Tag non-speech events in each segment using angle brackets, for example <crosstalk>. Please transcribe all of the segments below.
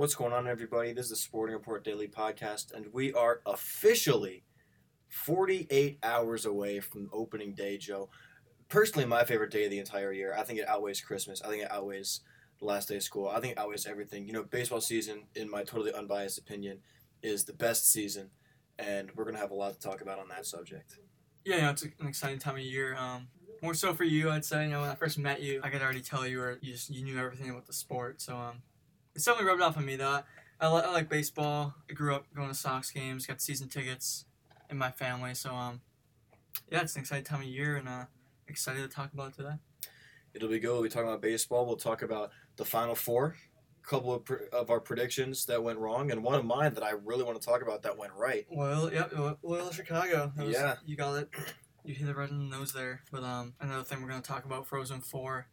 What's going on, everybody? This is the Sporting Report Daily Podcast, and we are officially 48 hours away from opening day, Joe. Personally, my favorite day of the entire year. I think it outweighs Christmas. I think it outweighs the last day of school. I think it outweighs everything. You know, baseball season, in my totally unbiased opinion, is the best season, and we're going to have a lot to talk about on that subject. Yeah, you know, it's an exciting time of year. Um, more so for you, I'd say. You know, when I first met you, I could already tell you were you just you knew everything about the sport. So um, it's definitely rubbed off on me though. I, li- I like baseball. I grew up going to Sox games, got season tickets in my family. So um, yeah, it's an exciting time of year, and uh, excited to talk about it today. It'll be good. We'll be talking about baseball. We'll talk about the Final Four, a couple of, pr- of our predictions that went wrong, and one of mine that I really want to talk about that went right. Well, yep, yeah, Loyola Chicago. Was- Yeah. you got it. You hit it right in the nose there. But um, another thing we're gonna talk about Frozen Four,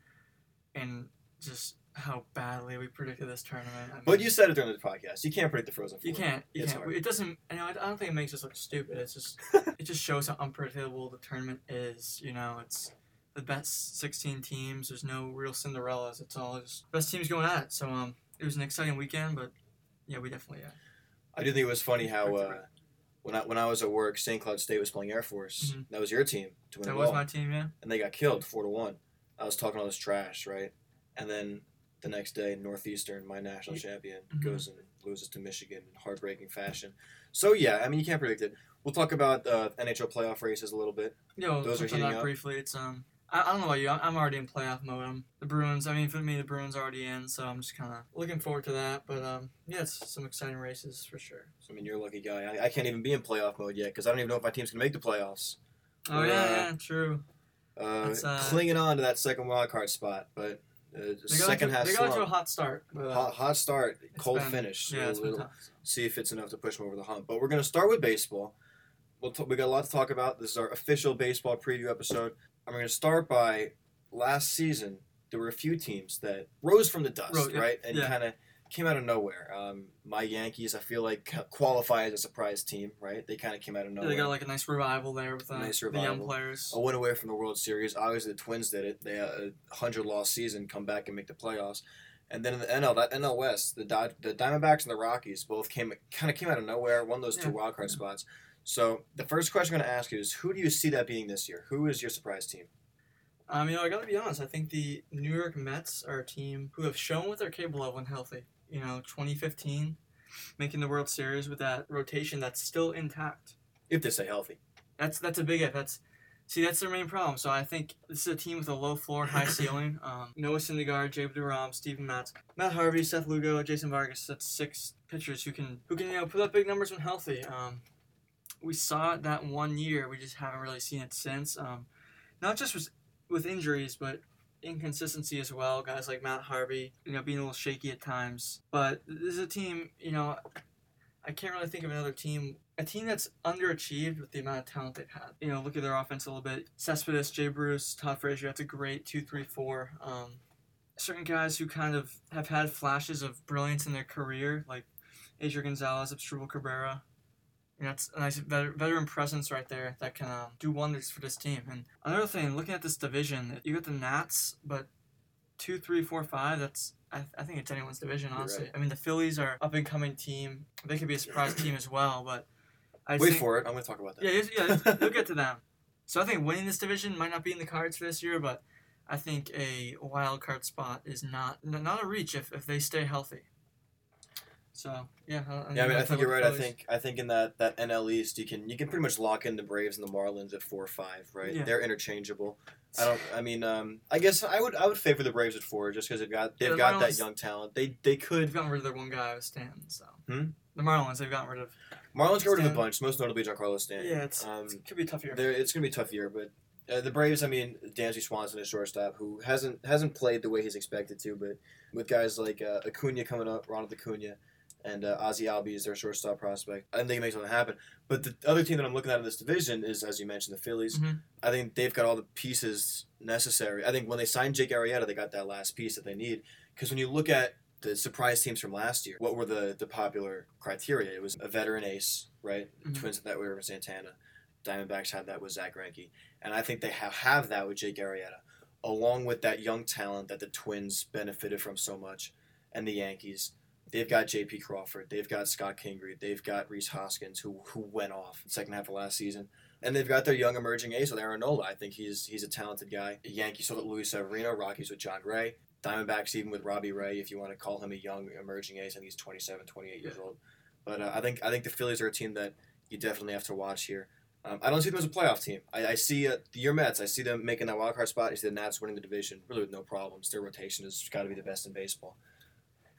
and just how badly we predicted this tournament. I But you said it during the podcast. You can't predict the Frozen Four. You can't. You It's can't. hard. It doesn't. You know, I don't think it makes us look stupid. It's just. <laughs> it just shows how unpredictable the tournament is. You know, it's the best 16 teams. There's no real Cinderellas. It's all just best teams going at it. So um, it was an exciting weekend, but yeah, we definitely uh, I do think it was funny how uh, when I when I was at work, St. Cloud State was playing Air Force. Mhm. That was your team to win that was my team. Yeah. and they got killed four to one. I was talking all this trash, right? And then the next day, Northeastern, my national champion, Mhm. goes and loses to Michigan in heartbreaking fashion. So yeah, I mean you can't predict it. We'll talk about uh, NHL playoff races a little bit. You know, Those are heating that up. briefly. It's um. I, I don't know about you. I'm, I'm already in playoff mode. I'm, the Bruins. I mean, for me, the Bruins are already in, so I'm just kind of looking forward to that. But um, yeah, it's some exciting races for sure. I mean you're a lucky guy. I, I can't even be in playoff mode yet because I don't even know if my team's gonna make the playoffs. Oh Uh, yeah, yeah, true. Uh, uh, clinging on to that second wild card spot, but uh, the They got, second has they got into a hot start. Uh, Hot, hot start, cold been- finish. Yeah, We'll- we'll tough. see if it's enough to push them over the hump. But we're going to start with baseball. We'll t- we got a lot to talk about. This is our official baseball preview episode. I'm going to start by last season. There were a few teams that rose from the dust, Rose, yeah, right, and yeah. kind of came out of nowhere. Um, my Yankees, I feel like <laughs> qualify as a surprise team, right? They kind of came out of Yeah, nowhere. they got like a nice revival there with uh, Nice the young revival. players. a win away from the World Series. Obviously, the Twins did it. They had a hundred loss season, come back and make the playoffs. And then in the NL, that NL West, the Dod- the Diamondbacks and the Rockies both came kind of came out of nowhere, won those two wild card spots. So the first question I'm going to ask you is, who do you see that being this year? Who is your surprise team? Um, you know, I gotta be honest. I think the New York Mets are a team who have shown what they're capable of when healthy. You know, 2015, making the World Series with that rotation that's still intact. If they stay healthy, That's that's a big if. That's see, that's their main problem. So I think this is a team with a low floor, high <coughs> ceiling. Um, Noah Syndergaard, Jacob DeGrom, Steven Matz, Matt Harvey, Seth Lugo, Jason Vargas. That's six pitchers who can who can you know put up big numbers when healthy. Um, we saw it that one year. We just haven't really seen it since. Um, not just with with injuries, but inconsistency as well. Guys like Matt Harvey, you know, being a little shaky at times. But this is a team, you know, I can't really think of another team, a team that's underachieved with the amount of talent they've had. You know, look at their offense a little bit. Cespedes, Jay Bruce, Todd Frazier, that's a great two, three, four. Um, certain guys who kind of have had flashes of brilliance in their career, like Adrian Gonzalez, Asdrubal Cabrera. That's a nice veteran presence right there that can um, do wonders for this team. And another thing, looking at this division, you got the Nats, but two, three, four, five. That's I, I think it's anyone's division, honestly. right. I mean, the Phillies are up and coming team. They could be a surprise team as well, but I wait think, for it. I'm going to talk about that. Yeah, yeah, <laughs> you'll get to them. So I think winning this division might not be in the cards for this year, but I think a wild card spot is not not a reach if, if they stay healthy. So yeah, I, Yeah, I mean, I think you're right. I think I think in that, that NL East, you can you can pretty much lock in the Braves and the Marlins at four or five, right? Yeah. They're interchangeable. I don't. I mean, um, I guess I would I would favor the Braves at four just because they've got they've the got that young talent. They they they've could gotten rid of their one guy Stanton. So Hmm? the Marlins they've gotten rid of. Marlins got rid of a bunch, most notably Giancarlo Stanton. Yeah, it's, um, it could be a tough year. it's gonna be a tough year, but uh, the Braves. I mean, Dansby Swanson is shortstop, who hasn't hasn't played the way he's expected to, but with guys like uh, Acuna coming up, Ronald Acuna. And uh, Ozzy Albies is their shortstop prospect. I think can make something happen. But the other team that I'm looking at in this division is, as you mentioned, the Phillies. Mhm. I think they've got all the pieces necessary. I think when they signed Jake Arrieta, they got that last piece that they need. Because when you look at the surprise teams from last year, what were the, the popular criteria? It was a veteran ace, right? Mhm. Twins had that with Ervin Santana. Diamondbacks had that with Zack Greinke. And I think they have, have that with Jake Arrieta, along with that young talent that the Twins benefited from so much, and the Yankees. They've got J.P. Crawford. They've got Scott Kingery. They've got Rhys Hoskins, who who went off the second half of last season. And they've got their young emerging ace with Aaron Nola. I think he's he's a talented guy. Yankees got Luis Severino. Rockies with Jon Gray. Diamondbacks even with Robbie Ray, if you want to call him a young emerging ace. I think he's 27, 28 years old. But uh, I think I think the Phillies are a team that you definitely have to watch here. Um, I don't see them as a playoff team. I, I see uh, your Mets. I see them making that wild card spot. I see the Nats winning the division really with no problems. Their rotation has got to be the best in baseball.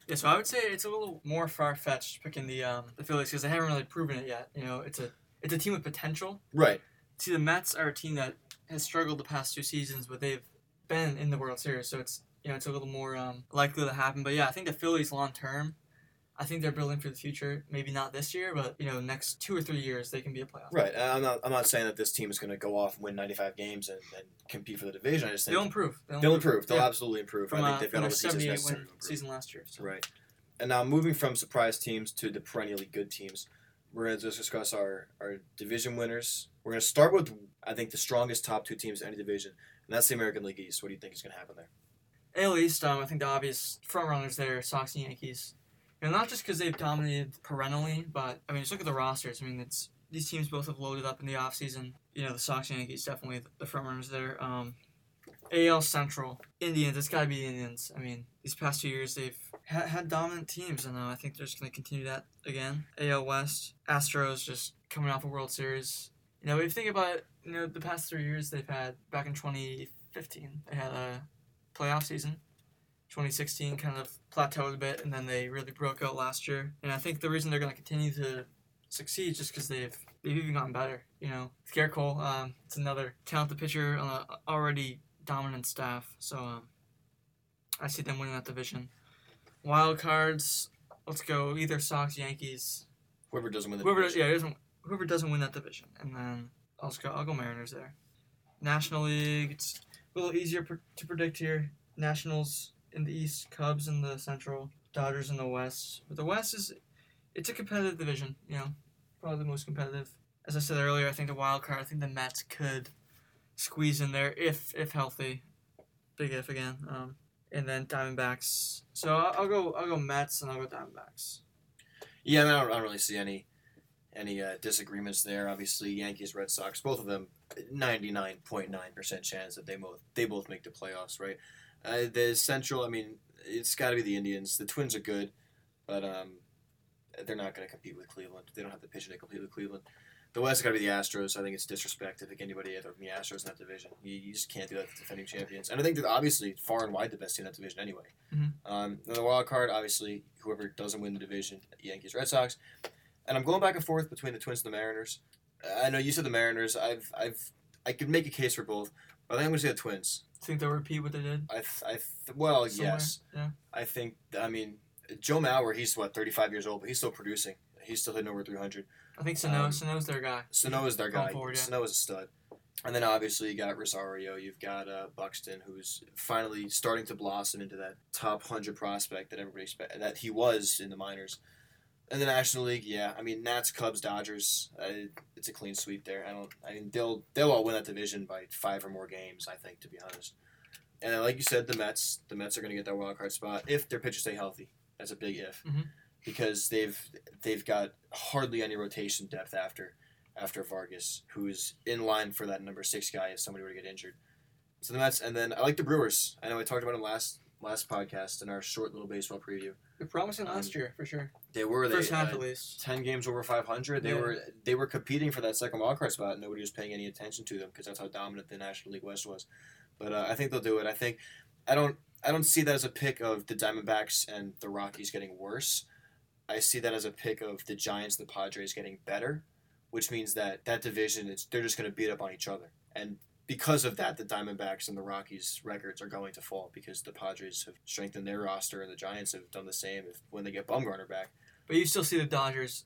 Yeah, so I would say it's a little more far fetched picking the um, the Phillies because they haven't really proven it yet. You know, it's a it's a team with potential. Right. See, the Mets are a team that has struggled the past two seasons, but they've been in the World Series, so it's you know it's a little more um, likely to happen. But yeah, I think the Phillies long term, I think they're building for the future. Maybe not this year, but you know next two or three years they can be a playoff. Right. And I'm not. I'm not saying that this team is going to go off and win 95 games and, and compete for the division. I just think They'll improve. They'll, they'll improve. They'll Yeah. absolutely improve. from, I think they've got all the pieces 78 necessary win season last year. So. Right. And now moving from surprise teams to the perennially good teams, we're going to just discuss our, our division winners. We're going to start with, I think, the strongest top two teams in any division, and that's the American League East. What do you think is going to happen there? AL East, um, I think the obvious front runners there, Sox and Yankees. You know, not just because they've dominated perennially, but I mean, just look at the rosters. I mean, it's these teams both have loaded up in the offseason. You know, the Sox and Yankees definitely the front runners there. Um, AL Central, Indians. It's got to be the Indians. I mean, these past two years they've ha- had dominant teams, and uh, I think they're just going to continue that again. AL West, Astros just coming off a World Series. You know, if you think about it, you know, the past three years they've had back in 2015, they had a playoff season. 2016 kind of plateaued a bit, and then they really broke out last year. And I think the reason they're going to continue to succeed is just because they've they've even gotten better. You know, Gerrit Cole, um, it's another talented pitcher on an already dominant staff. So um, I see them winning that division. Wild cards, let's go either Sox, Yankees, Whoever doesn't win the whoever division. yeah doesn't whoever doesn't win that division, and then I'll go I'll go Mariners there. National League, it's a little easier pr- to predict here. Nationals in the East, Cubs in the Central, Dodgers in the West. But the West is it's a competitive division, you know, probably the most competitive. As I said earlier, I think the wild card. I think the Mets could squeeze in there if if healthy. Big if again. Um, and then Diamondbacks. So I'll, I'll go I'll go Mets and I'll go Diamondbacks. Yeah, I, mean, I, don't, I don't really see any any uh, disagreements there. Obviously, Yankees, Red Sox, both of them, ninety nine point nine percent chance that they both they both make the playoffs. Right. Uh, the Central, I mean, it's got to be the Indians. The Twins are good, but um, they're not going to compete with Cleveland. They don't have the pitching to compete with Cleveland. The West got to be the Astros. I think it's disrespect to pick anybody other than the Astros in that division. You, you just can't do that to defending champions. And I think they're obviously far and wide the best team in that division anyway. Mhm. Um, the wild card, obviously, whoever doesn't win the division, Yankees, Red Sox. And I'm going back and forth between the Twins and the Mariners. I know you said the Mariners. I've, I've, I could make a case for both, but I think I'm going to say the Twins. Think they'll repeat what they did? I, th- I th- well, Somewhere, yes. yeah. I think. I mean, Joe Mauer. He's what 35 years old, but he's still producing. He's still hitting over 300. I think Sano Um, Sano's their guy. Sano is their guy. forward, yeah. Sano is a stud. And then obviously you got Rosario. You've got uh, Buxton, who's finally starting to blossom into that top hundred prospect that everybody expect that he was in the minors. And the National League, yeah, I mean Nats, Cubs, Dodgers. Uh, it's a clean sweep there. I don't. I mean they'll they'll all win that division by five or more games. I think to be honest. And then, like you said, the Mets. The Mets are going to get that wild card spot if their pitchers stay healthy. That's a big if, Mhm. because they've they've got hardly any rotation depth after after Vargas, who's in line for that number six guy if somebody were to get injured. So the Mets, and then I like the Brewers. I know I talked about them last last podcast in our short little baseball preview. They're promising Um, last year for sure. They were they, First half uh, at least. ten games over five hundred. They Yeah. were they were competing for that second wild card spot. Nobody was paying any attention to them because that's how dominant the National League West was. But uh, I think they'll do it. I think I don't I don't see that as a pick of the Diamondbacks and the Rockies getting worse. I see that as a pick of the Giants and the Padres getting better, which means that that division is they're just going to beat up on each other. And because of that, the Diamondbacks and the Rockies records are going to fall because the Padres have strengthened their roster and the Giants have done the same if, when they get Bumgarner back. But you still see the Dodgers.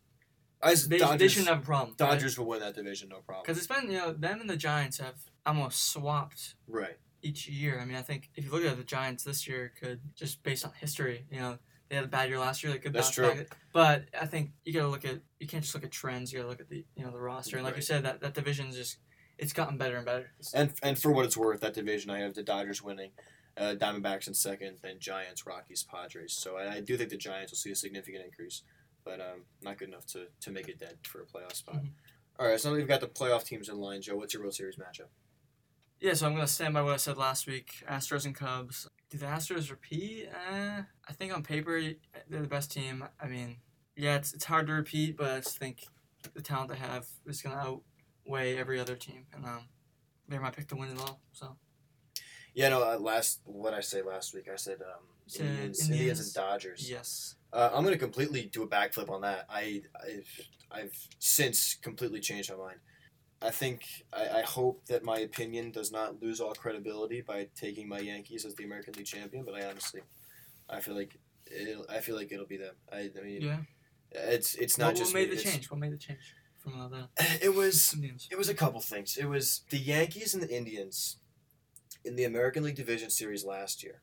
I, They, they Dodgers, shouldn't have a problem. Dodgers will win that division, no problem. Because it's been, you know, them and the Giants have almost swapped Right. each year. I mean, I think if you look at the Giants this year, could just based on history, you know, they had a bad year last year. They could That's bounce true. back. But I think you got to look at you can't just look at trends. You got to look at the you know the roster. And like you said, that that division's just it's gotten better and better. It's- And and for what it's worth, that division I have the Dodgers winning. Uh, Diamondbacks in second, then Giants, Rockies, Padres. So I, I do think the Giants will see a significant increase, but um, not good enough to, to make it dead for a playoff spot. Mhm. All right, so now we've got the playoff teams in line. Joe, what's your World Series matchup? Yeah, so I'm gonna stand by what I said last week. Astros and Cubs. Do the Astros repeat? Uh, I think on paper they're the best team. I mean, yeah, it's it's hard to repeat, but I just think the talent they have is gonna outweigh every other team, and um, they're my pick to win it all. So Yeah, no. Uh, last what I say last week, I said um, Said Indians, Indians, Indians. and Dodgers. yes, Uh, I'm gonna completely do a backflip on that. I, I've, I've since completely changed my mind. I think I, I hope that my opinion does not lose all credibility by taking my Yankees as the American League champion. But I honestly, I feel like it'll, I feel like it'll be them. I, I mean, yeah. it's it's not what, just what made me, the change? What made the change from uh, the It was Indians? it was a couple things. It was the Yankees and the Indians in the American League Division Series last year.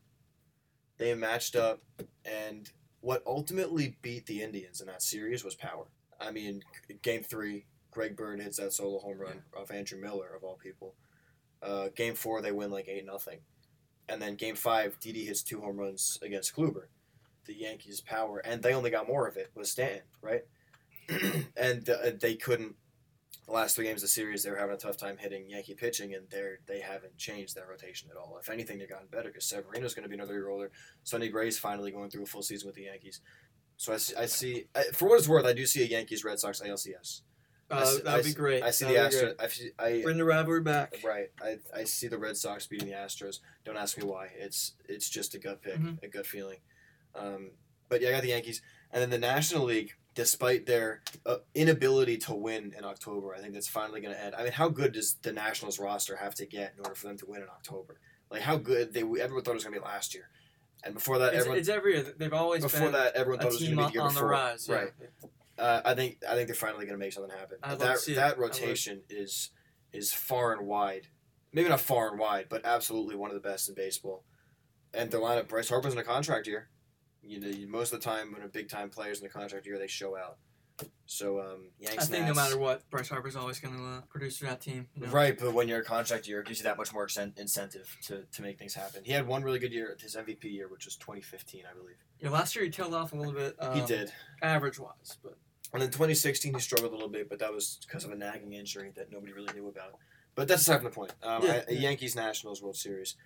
They matched up, and what ultimately beat the Indians in that series was power. I mean, game three, Greg Bird hits that solo home run off Andrew Miller, of all people. Uh, game four, they win like 8 nothing. And then game five, Didi hits two home runs against Kluber. The Yankees' power, and they only got more of it, was Stanton, right? <clears throat> and uh, they couldn't the last three games of the series, they were having a tough time hitting Yankee pitching, and they're they haven't changed their rotation at all. If anything, they've gotten better because Severino's going to be another year older. Sonny Gray's finally going through a full season with the Yankees. So I see, I see I, for what it's worth, I do see a Yankees Red Sox ALCS. Uh, see- that I would be great. I see the That'd be Astros. I, see, I. Bring the rivalry back. right. I, I see the Red Sox beating the Astros. Don't ask me why. It's it's just a gut pick, Mhm. a gut feeling. Um, but yeah, I got the Yankees, and then the National League. Despite their uh, inability to win in October, I think that's finally going to end. I mean, how good does the Nationals roster have to get in order for them to win in October? Like how good they everyone thought it was going to be last year, and before that, It's, everyone it's every year. They've always before been that everyone thought it was going to be the year on the before. rise. yeah. Right. Uh, I think I think they're finally going to make something happen. That that rotation is is far and wide, maybe not far and wide, but absolutely one of the best in baseball. And their lineup, Bryce Harper's in a contract year. You know, most of the time when a big time player's in a contract year, they show out. So um, Yanks. I think no matter what, Bryce Harper's always going to uh, produce for that team. You know? Right, but when you're a contract year, it gives you that much more incen- incentive to, to make things happen. He had one really good year, his MVP year, which was 2015, I believe. Yeah, last year he tailed off a little bit. Um, he did. average wise, but And then 2016, he struggled a little bit, but that was because of a nagging injury that nobody really knew about. But that's aside from the point. Um, Yeah, I- a yeah. Yankees Nationals World Series,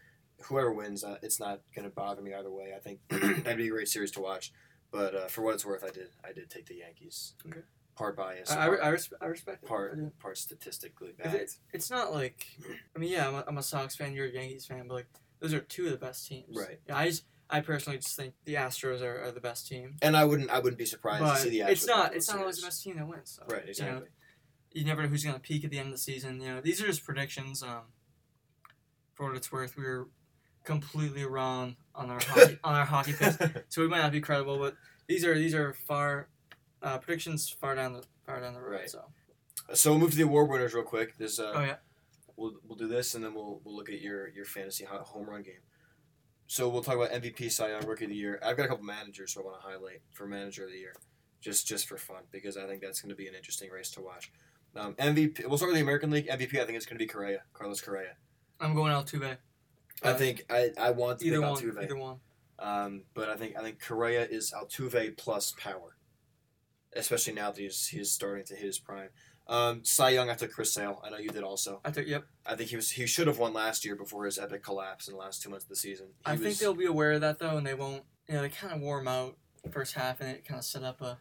whoever wins, uh, it's not going to bother me either way. I think <clears throat> that'd be a great series to watch. But uh, for what it's worth, I did I did take the Yankees. Okay. Part bias, I, I, part, I, res- I respect it. Part, do. part statistically bad. It's, it's not like, I mean, yeah, I'm a, I'm a Sox fan. You're a Yankees fan, but like those are two of the best teams. Right. Yeah, I just, I personally just think the Astros are, are the best team. And I wouldn't I wouldn't be surprised But to see the Astros it's not it's not always the best team that wins. So, Right, You, know, exactly. you never know who's gonna peak at the end of the season. You know, these are just predictions. Um, for what it's worth, we were completely wrong on our hockey, <laughs> on our hockey picks, so we might not be credible. But these are these are far uh, predictions far down the far down the road. Right. So So we'll move to the award winners real quick. There's uh, oh yeah, we'll, we'll do this and then we'll, we'll look at your, your fantasy home run game. So we'll talk about MVP, Cy Young, Rookie of the Year. I've got a couple managers who I want to highlight for Manager of the Year, just just for fun because I think that's going to be an interesting race to watch. Um, MVP. We'll start with the American League MVP. I think it's going to be Correa, Carlos Correa. I'm going Altuve. I think I, I want to Either pick one, Altuve, either one. um, but I think I think Correa is Altuve plus power, especially now that he's he's starting to hit his prime. Um, Cy Young, I took Chris Sale. I know you did also. I think yep. I think he was he should have won last year before his epic collapse in the last two months of the season. He I was, think they'll be aware of that though, and they won't. You know, they kind of wore him out first half, and it kind of set up a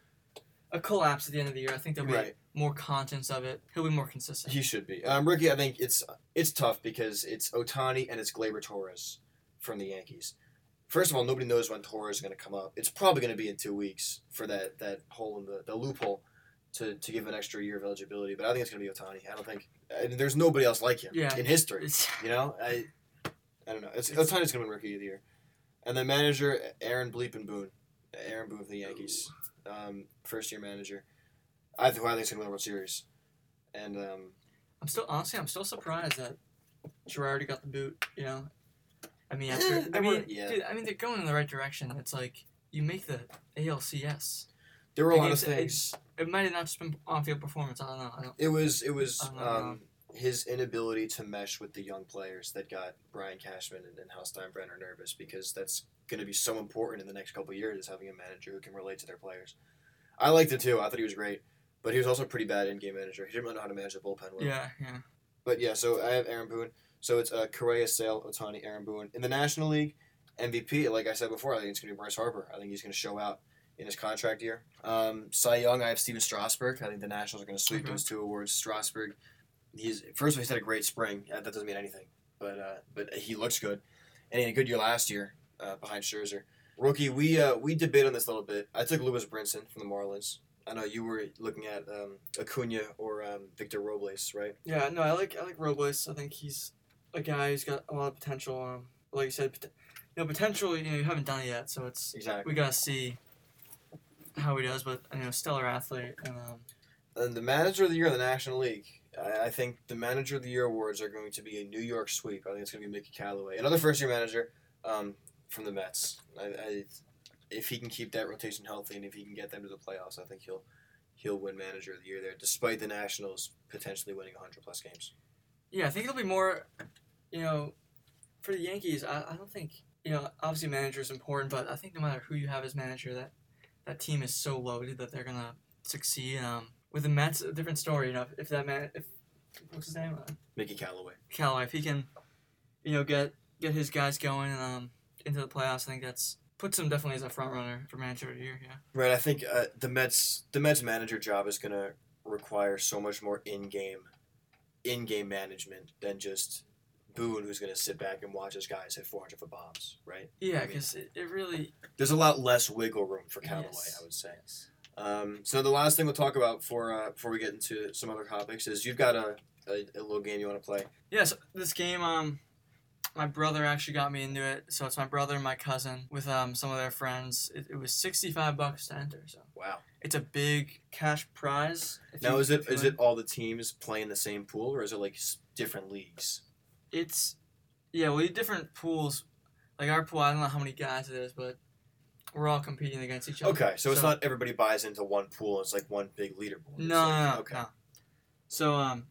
a collapse at the end of the year. I think there'll be right. more conscience of it. He'll be more consistent. He should be. Um, Ricky, I think it's it's tough because it's Ohtani and it's Gleyber Torres from the Yankees. First of all, nobody knows when Torres is going to come up. It's probably going to be in two weeks for that that hole in the, the loophole to, to give an extra year of eligibility. But I think it's going to be Ohtani. I don't think I mean, there's nobody else like him Yeah. in history. <laughs> You know, I I don't know. It's, It's- Ohtani's going to win Rookie of the Year, and the manager Aaron Bleep and Boone, Aaron Boone for the Yankees, um, first year manager. I think I think going to win the World Series, and um, I'm still honestly, I'm still surprised that Girardi got the boot. You know, I mean, after, <laughs> I mean, were- yeah. dude, I mean, they're going in the right direction. It's like you make the ALCS. there were a lot of things. It might have not just been on-field performance. I don't know. I don't. It was it was um, his inability to mesh with the young players that got Brian Cashman and, and Hal Steinbrenner nervous because that's going to be so important in the next couple of years is having a manager who can relate to their players. I liked it too. I thought he was great, but he was also a pretty bad in-game manager. He didn't really know how to manage the bullpen well. Yeah, yeah. But yeah, so I have Aaron Boone. So it's uh, Correa, Sale, Ohtani, Aaron Boone. In the National League, MVP, like I said before, I think it's going to be Bryce Harper. I think he's going to show out in his contract year. Um, Cy Young, I have Stephen Strasburg. I think the Nationals are going to sweep Okay. those two awards. Strasburg, he's first of all, he's had a great spring. That doesn't mean anything, but uh, but he looks good, and he had a good year last year uh, behind Scherzer. Rookie, we uh, we debate on this a little bit. I took Lewis Brinson from the Marlins. I know you were looking at um, Acuna or um, Victor Robles, right? Yeah, no, I like I like Robles. I think he's a guy who's got a lot of potential. Um, like you said, pot- you know, potential. You know, you haven't done it yet, so it's Exactly. we gotta see how he does. But you know, stellar athlete, and um, And the manager of the year in the National League, I, I think the manager of the year awards are going to be a New York sweep. I think it's going to be Mickey Callaway, another first year manager um, from the Mets. I, I, if he can keep that rotation healthy and if he can get them to the playoffs, I think he'll he'll win manager of the year there, despite the Nationals potentially winning 100 plus games. yeah, I think it'll be more. You know, for the Yankees, I, I don't think you know. Obviously, manager is important, but I think no matter who you have as manager, that that team is so loaded that they're gonna succeed. Um, with the Mets, a different story. You know, if that man, if what's his name, uh, Mickey Callaway. Callaway, if he can, you know, get get his guys going um, into the playoffs, I think that's puts him definitely as a front runner for manager of the year. Yeah. Right, I think uh, the Mets the Mets manager job is going to require so much more in-game in-game management than just Boone who's going to sit back and watch his guys hit 400 foot bombs, right? Yeah, I mean- because it, it really. There's a lot less wiggle room for Callaway, Yes. I would say. Um, so the last thing we'll talk about for uh, before we get into some other topics is you've got a, a, a little game you want to play. Yes, this game. Um, my brother actually got me into it. So it's my brother and my cousin with um some of their friends. It, it was sixty five bucks to enter. So Wow. it's a big cash prize. if Now you- is it if you is win. it all the teams playing the same pool or is it like s- different leagues? It's yeah, we have different pools. Like our pool, I don't know how many guys it is, but we're all competing against each other. Okay, so, it's not everybody buys into one pool. It's like one big leaderboard. No, It's no, like- no, Okay. no. So um,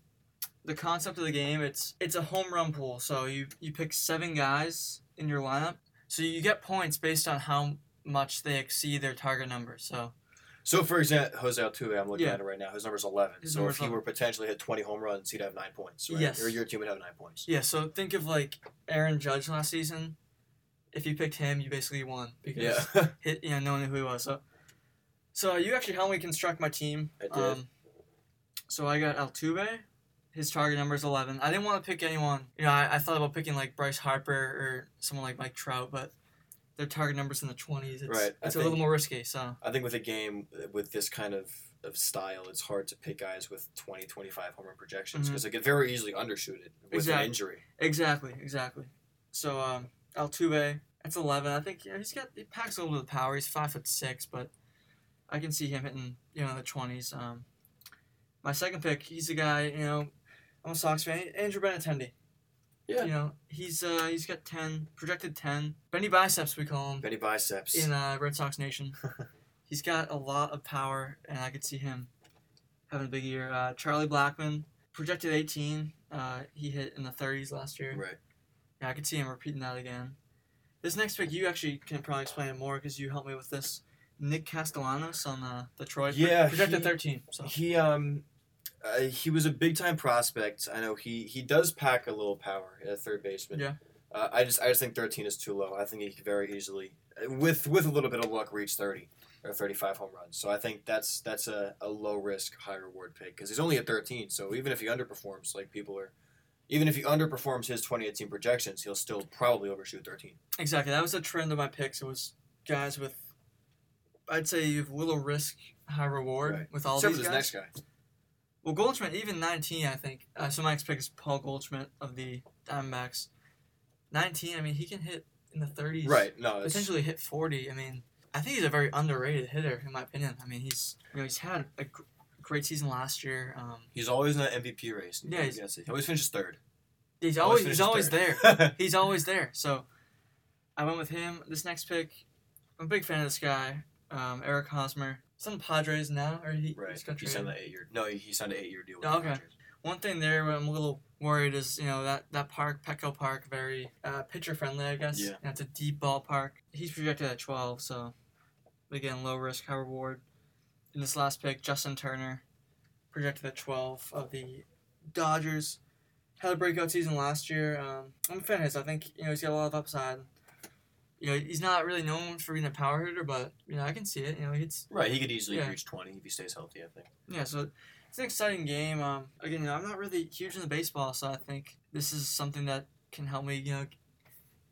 the concept of the game it's it's a home run pool. So you you pick seven guys in your lineup. So you get points based on how much they exceed their target number. So So, for example, Jose Altuve, I'm looking Yeah. at it right now. His number's 11. His so, number's if he 11. were potentially hit 20 home runs, he'd have nine points, right? Yes. Or your team would have nine points. yeah, so think of like Aaron Judge last season. If you picked him, you basically won because Yeah. <laughs> hit you know knowing who he was. So so you actually helped me construct my team. I did. Um, so I got Altuve. His target number is eleven. I didn't want to pick anyone. You know, I, I thought about picking like Bryce Harper or someone like Mike Trout, but their target number's in the twenties. It's, Right, I It's a little more risky. So I think with a game with this kind of, of style, it's hard to pick guys with 20, 25 home run projections because they could very easily undershoot it with Exactly. an injury. exactly, exactly. So um, Altuve, that's eleven. I think know, he's got he packs a little bit of power. He's five foot six, but I can see him hitting you know the twenties. Um, my second pick, he's a guy you know. I'm a Sox fan. Andrew Benintendi. Yeah. You know, he's uh he's got ten projected ten. Benny biceps we call him Benny biceps. in uh, Red Sox Nation. <laughs> he's got a lot of power, and I could see him having a big year. Uh, Charlie Blackmon projected 18. Uh, he hit in the 30s last year. right. Yeah, I could see him repeating that again. This next pick, you actually can probably explain it more because you helped me with this. Nick Castellanos on uh, the Detroit. Yeah, projected he- 13. So He um, uh, he was a big time prospect. I know he he does pack a little power at third baseman. Yeah. Uh, I just I just think 13 is too low. I think he could very easily, with with a little bit of luck, reach 30 or 35 home runs. So I think that's that's a, a low risk, high reward pick because he's only at 13. So even if he underperforms, like people are, even if he underperforms his 2018 projections, he'll still probably overshoot 13. exactly, that was a trend of my picks. It was guys with, I'd say you have little risk, high reward Right. with all Except these guys. next guy. Well, Goldschmidt, even 19, I think. Uh, so my next pick is Paul Goldschmidt of the Diamondbacks. 19, I mean, he can hit in the 30s. Right. No. It's, Potentially hit 40. I mean, I think he's a very underrated hitter, in my opinion. I mean, he's you know he's had a gr- great season last year. Um, He's always in that MVP race. Yeah, he's- he always finishes third. he's always he's always third. there. <laughs> He's always there. So I went with him. This next pick, I'm a big fan of this guy, um, Eric Hosmer. The Padres now, or he Right. he's got He signed an eight year. No, he, signed an eight year deal with Oh, the okay. Padres. One thing there I'm a little worried is you know that that park Petco Park very uh, pitcher friendly I guess. Yeah. And it's a deep ballpark. He's projected at 12, so again low risk high reward. In this last pick, Justin Turner projected at 12 of the Dodgers. Had a breakout season last year. Um, I'm a fan of his. I think you know he's got a lot of upside. You know he's not really known for being a power hitter, but you know I can see it. You know he's Right, he could easily Yeah. reach 20 if he stays healthy, I think. yeah, so it's an exciting game. Um, again, you know, I'm not really huge in the baseball, so I think this is something that can help me, you know,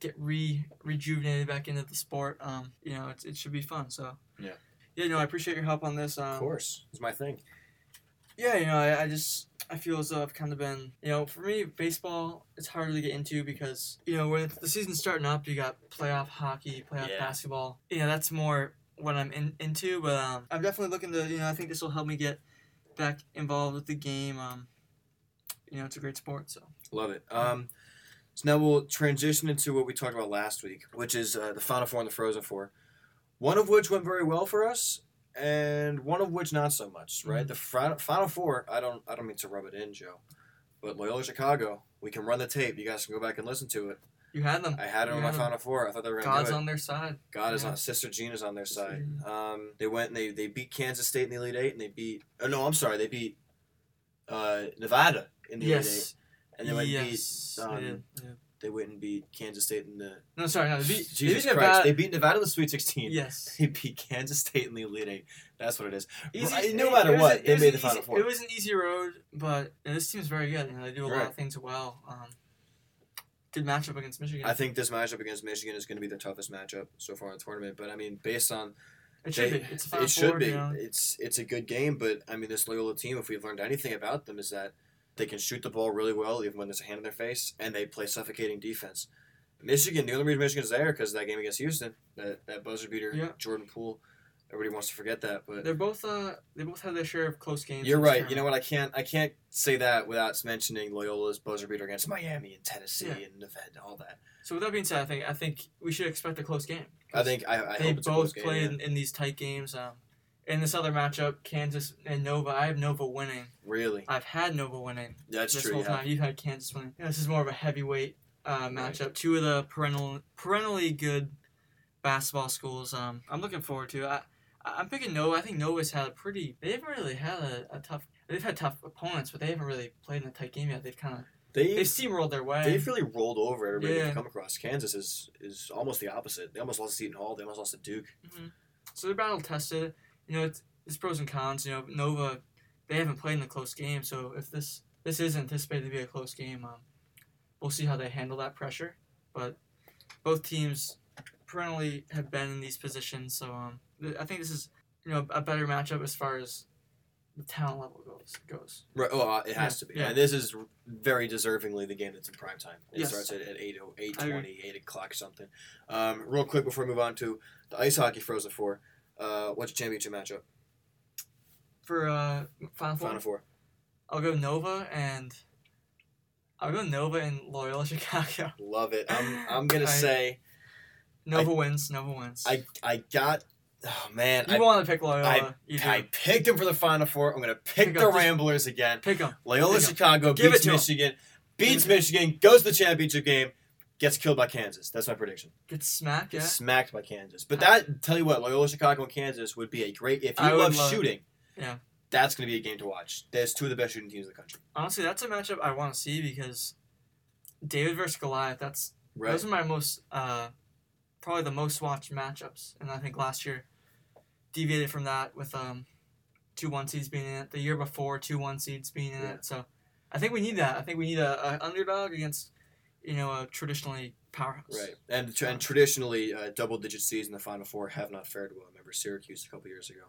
get re rejuvenated back into the sport. Um, you know, it, it should be fun. So Yeah. yeah, no, I appreciate your help on this. Um, Of course. It's my thing. Yeah, you know, I, I just I feel as though I've kind of been, you know, for me, baseball it's harder to get into because you know when the season's starting up, you got playoff hockey, playoff Yeah. basketball. Yeah, that's more what I'm in, into. But um, I'm definitely looking to, you know, I think this will help me get back involved with the game. Um, you know, it's a great sport. So Love it. Um, so now we'll transition into what we talked about last week, which is uh, the Final Four and the Frozen Four. One of which went very well for us, and one of which not so much. Right, Mhm. the Final Four. I don't. I don't mean to rub it in, Joe, but Loyola Chicago. We can run the tape. You guys can go back and listen to it. you had them. I had it on You my them. Final Four. I thought they were going to God's on their side. God is on. Sister Jean is on their side. Um, they went and they, they beat Kansas State in the Elite Eight, and they beat. Oh no, I'm sorry. They beat uh, Nevada in the Elite Eight, Yes. and they went yes. beat. Um, did, yeah. They wouldn't beat Kansas State in the. No, sorry, no. They beat, they Jesus beat Christ! Nevada. They beat Nevada in the Sweet Sixteen. yes. <laughs> They beat Kansas State in the Elite Eight. That's what it is. Easy, Right, no matter what, they it was made an the Final easy- Four. It was an easy road, but this team's very good. You know, they do a lot of things well. Um, good matchup against Michigan. I think this matchup against Michigan is going to be the toughest matchup so far in the tournament. But I mean, based on it should they- be. It's a Final it should be. You know? It's it's a good game, but I mean, this Loyola team, if we've learned anything about them, is that they can shoot the ball really well, even when there's a hand in their face, and they play suffocating defense. Michigan, the only reason Michigan's there because that game against Houston, that that buzzer beater, Yeah. Jordan Poole. Everybody wants to forget that, but They're both. Uh, they both have their share of close games. you're right. You know what? I can't I can't say that without mentioning Loyola's buzzer beater against Miami and Tennessee Yeah. and Nevada and all that. So with that being said, I think I think we should expect a close game. I think I, I they hope it's a close both game, played yeah. in, in these tight games. Um, in this other matchup, Kansas and Nova. I have Nova winning. Really, I've had Nova winning that's this true. whole Yeah. time. You've had Kansas winning. Yeah, this is more of a heavyweight uh, matchup. Two of the perennial, perennially good basketball schools. Um, I'm looking forward to. I, I'm picking Nova. I think Nova's had a pretty. They haven't really had a, a tough. They've had tough opponents, but they haven't really played in a tight game yet. They've kind of They they've steamrolled their way. They've really rolled over everybody Yeah. they've come across. Kansas is is almost the opposite. They almost lost to Seton Hall. They almost lost to Duke. Mhm. So they're battle tested. You know, it's, it's pros and cons. You know, Nova, they haven't played in a close game. So if this this is anticipated to be a close game, um, we'll see how they handle that pressure. But both teams perennially have been in these positions. So um, th- I think this is you know a better matchup as far as the talent level goes goes. Right. Oh, uh, it has Yeah, to be. yeah. And this is very deservingly the game that's in prime time. It Yes. starts at, at 8, oh- I agree. 8, 8 o'clock something. Um, real quick before we move on to the ice hockey Frozen Four. Uh, what's your championship matchup? For uh, Final Four, Final Four. I'll go Nova and I'll go Nova and Loyola <laughs> Chicago. Love it. I'm <laughs> I'm gonna I- say Nova wins. Nova wins. I I got. Oh man, you I, want to pick Loyola. I-. I picked them for the Final Four. I'm gonna pick, Pick the up Ramblers again. Pick them. Loyola Pick. Chicago Give it beats. Michigan, beats Give it Michigan, goes to the championship game, gets killed by Kansas. That's my prediction. Gets smacked, yeah. Gets smacked by Kansas. But that, tell you what, Loyola Chicago and Kansas would be a great. If you I love- shooting, yeah. that's going to be a game to watch. There's two of the best shooting teams in the country. Honestly, that's a matchup I want to see because David versus Goliath. That's Right. those are my most uh, probably the most watched matchups, and I think last year deviated from that with um, two one seeds being in it. The year before, two one seeds being in Yeah. it. So I think we need that. I think we need a, a underdog against you know a traditionally powerhouse. Right. And, tr- and traditionally, uh, double digit seeds in the Final Four have not fared well. Remember Syracuse a couple years ago?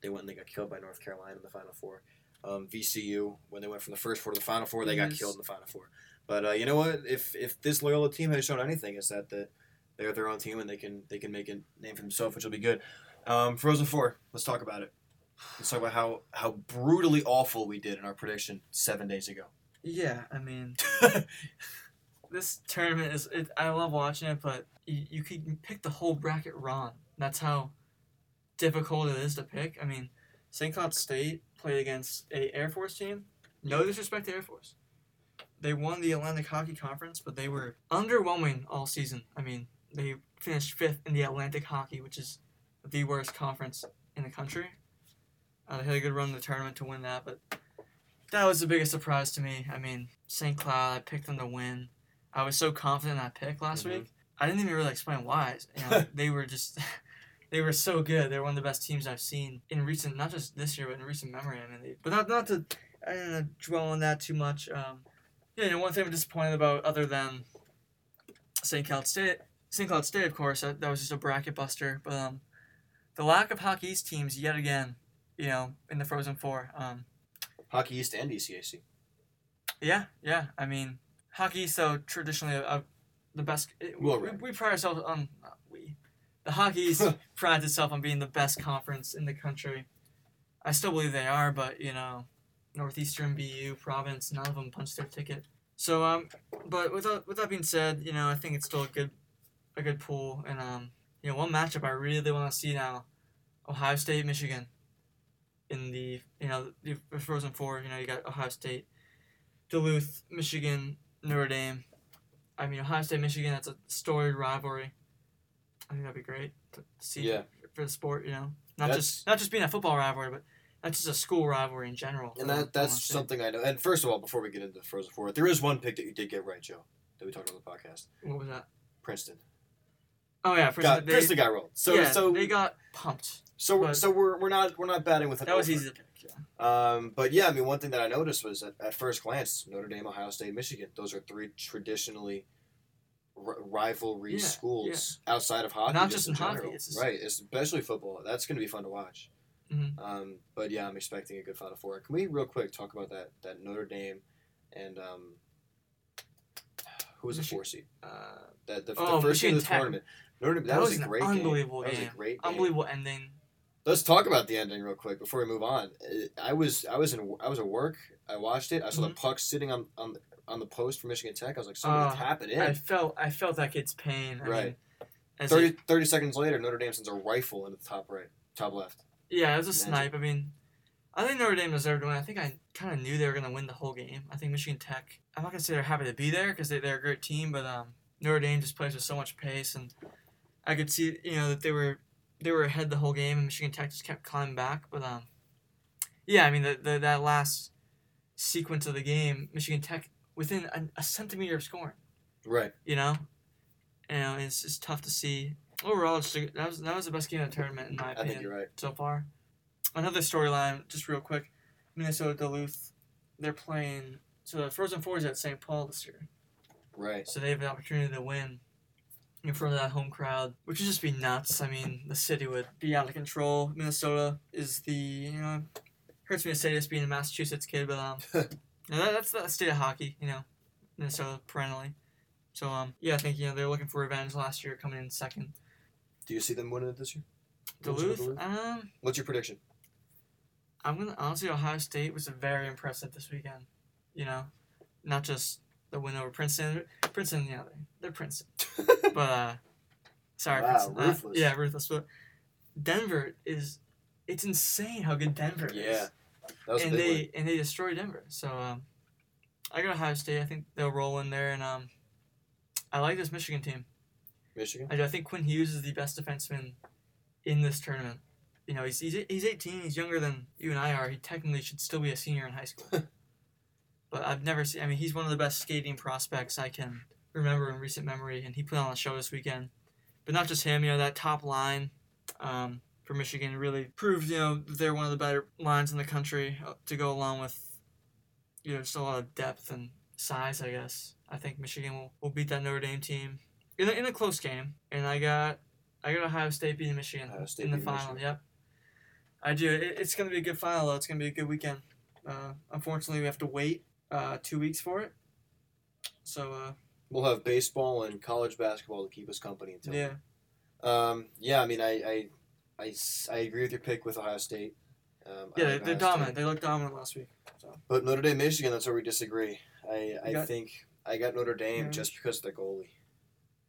They went and they got killed by North Carolina in the Final Four. Um, VCU, when they went from the first four to the Final Four, they got killed in the Final Four. But uh, you know what? If if this Loyola team has shown anything, is that the, they're their own team and they can they can make a name for themselves, which will be good. Um, Frozen Four. Let's talk about it. Let's talk about how how brutally awful we did in our prediction seven days ago. Yeah, I mean <laughs> this tournament is. It, I love watching it, but you, you could pick the whole bracket wrong. That's how difficult it is to pick. I mean, St. Cloud State played against a Air Force team No disrespect to Air Force. They won the Atlantic Hockey Conference, but they were underwhelming all season. I mean, they finished fifth in the Atlantic Hockey, which is the worst conference in the country. Uh, they had a good run in the tournament to win that, but that was the biggest surprise to me. I mean, St. Cloud, I picked them to win. I was so confident in that pick last Mhm. week. I didn't even really explain why. You know, <laughs> they were just, <laughs> they were so good. They're one of the best teams I've seen in recent, not just this year, but in recent memory. I mean, they, but not not to, I didn't dwell on that too much. Um, yeah, you know, one thing I'm disappointed about, other than St. Cloud State, St. Cloud State, of course, that, that was just a bracket buster. But um, the lack of Hockey East teams yet again, you know, in the Frozen Four. Um, Hockey East and ECAC. yeah, yeah. I mean, Hockey so traditionally uh, the best. It, Well, we, right. we pride ourselves on not we. The Hockey East <laughs> prides itself on being the best conference in the country. I still believe they are, but you know, Northeastern, BU, Providence, none of them punched their ticket. So um, but with that, with that being said, you know, I think it's still a good, a good pool, and um, you know, one matchup I really want to see now, Ohio State, Michigan. In the you know the Frozen Four, you know you got Ohio State, Duluth, Michigan, Notre Dame. I mean Ohio State, Michigan. That's a storied rivalry. I think that'd be great to see Yeah. for the sport. You know, not That's- just not just being a football rivalry, but that's just a school rivalry in general. And that that's something I know. And first of all, before we get into the Frozen Four, there is one pick that you did get right, Joe, that we talked about on the podcast. What was that? Princeton. Oh yeah, Got, Princeton. They, Princeton got rolled. So yeah, so they got pumped. so we're, so we're, we're not we're not batting with an That was over. easy to pick. Yeah. Um, but yeah, I mean, one thing that I noticed was at, at first glance, Notre Dame, Ohio State, Michigan. Those are three traditionally r- rivalry Yeah, schools outside of hockey. Not just in hockey, general. it's just- right? Especially football. That's going to be fun to watch. Mhm. Um, but yeah, I'm expecting a good Final Four. Can we real quick talk about that that Notre Dame and um, who was the Michi- four seed? Uh, That the, Oh, the first game Michigan of the Tech. tournament. Notre Dame, that, That was, was a an great unbelievable game. That was a great game. unbelievable ending. Let's talk about the ending real quick before we move on. I was I was in I was at work. I watched it. I saw the Mm-hmm. puck sitting on on the, on the post for Michigan Tech. I was like, somebody Uh, tap it in. I felt I felt that kid's pain. I Right. Mean, 30, it- 30 seconds later, Notre Dame sends a rifle into the top right, top left. yeah, it was a Imagine. snipe. I mean, I think Notre Dame deserved to win. I think I kind of knew they were gonna win the whole game. I think Michigan Tech. I'm not gonna say they're happy to be there because they, they're a great team, but um, Notre Dame just plays with so much pace, and I could see you know that they were they were ahead the whole game, and Michigan Tech just kept climbing back. But um, yeah, I mean the, the that last sequence of the game, Michigan Tech within a, a centimeter of scoring. Right. you know, and it's just tough to see. Overall, that was that was the best game of the tournament in my opinion. I think you're right. so far. Another storyline, just real quick, Minnesota Duluth, they're playing. So the Frozen Four is at St. Paul this year, Right. so they have an opportunity to win in front of that home crowd, which would just be nuts. I mean, the city would be out of control. Minnesota is the you know, hurts me to say this being a Massachusetts kid, but um, <laughs> yeah, that, that's the state of hockey, you know, Minnesota perennially. So um, yeah, I think you know they're looking for revenge last year, coming in second. Do you see them winning it this year? Duluth, um, What's your prediction? I'm gonna honestly Ohio State was very impressive this weekend. You know, not just the win over Princeton. Princeton, know, they're Princeton, <laughs> but uh, sorry, Wow, Princeton. Uh, yeah, ruthless. But Denver is, it's insane how good Denver is. yeah. That was a and they win. and they destroy Denver. So um, I got Ohio State. I think they'll roll in there, and um, I like this Michigan team. Michigan. I do. I think Quinn Hughes is the best defenseman in this tournament. You know, he's, he's he's 18. He's younger than you and I are. He technically should still be a senior in high school. <laughs> but I've never seen. I mean, he's one of the best skating prospects I can remember in recent memory, and he put on a show this weekend. But not just him. You know, that top line um, for Michigan really proved. You know, they're one of the better lines in the country uh, to go along with. You know, just a lot of depth and size. I guess I think Michigan will, will beat that Notre Dame team in a, in a close game, and I got I got Ohio State beating Michigan State in the final. Michigan. Yep, I do. It, it's gonna be a good final though. It's gonna be a good weekend. Uh, unfortunately, we have to wait uh, two weeks for it. So uh, We'll have baseball and college basketball to keep us company until. yeah, Um. Yeah. I mean, I I I agree with your pick with Ohio State. Um, yeah, like they, are dominant. State. They looked dominant last week. So But Notre Dame, Michigan, that's where we disagree. I, I got- think I got Notre Dame Yeah. just because of the goalie.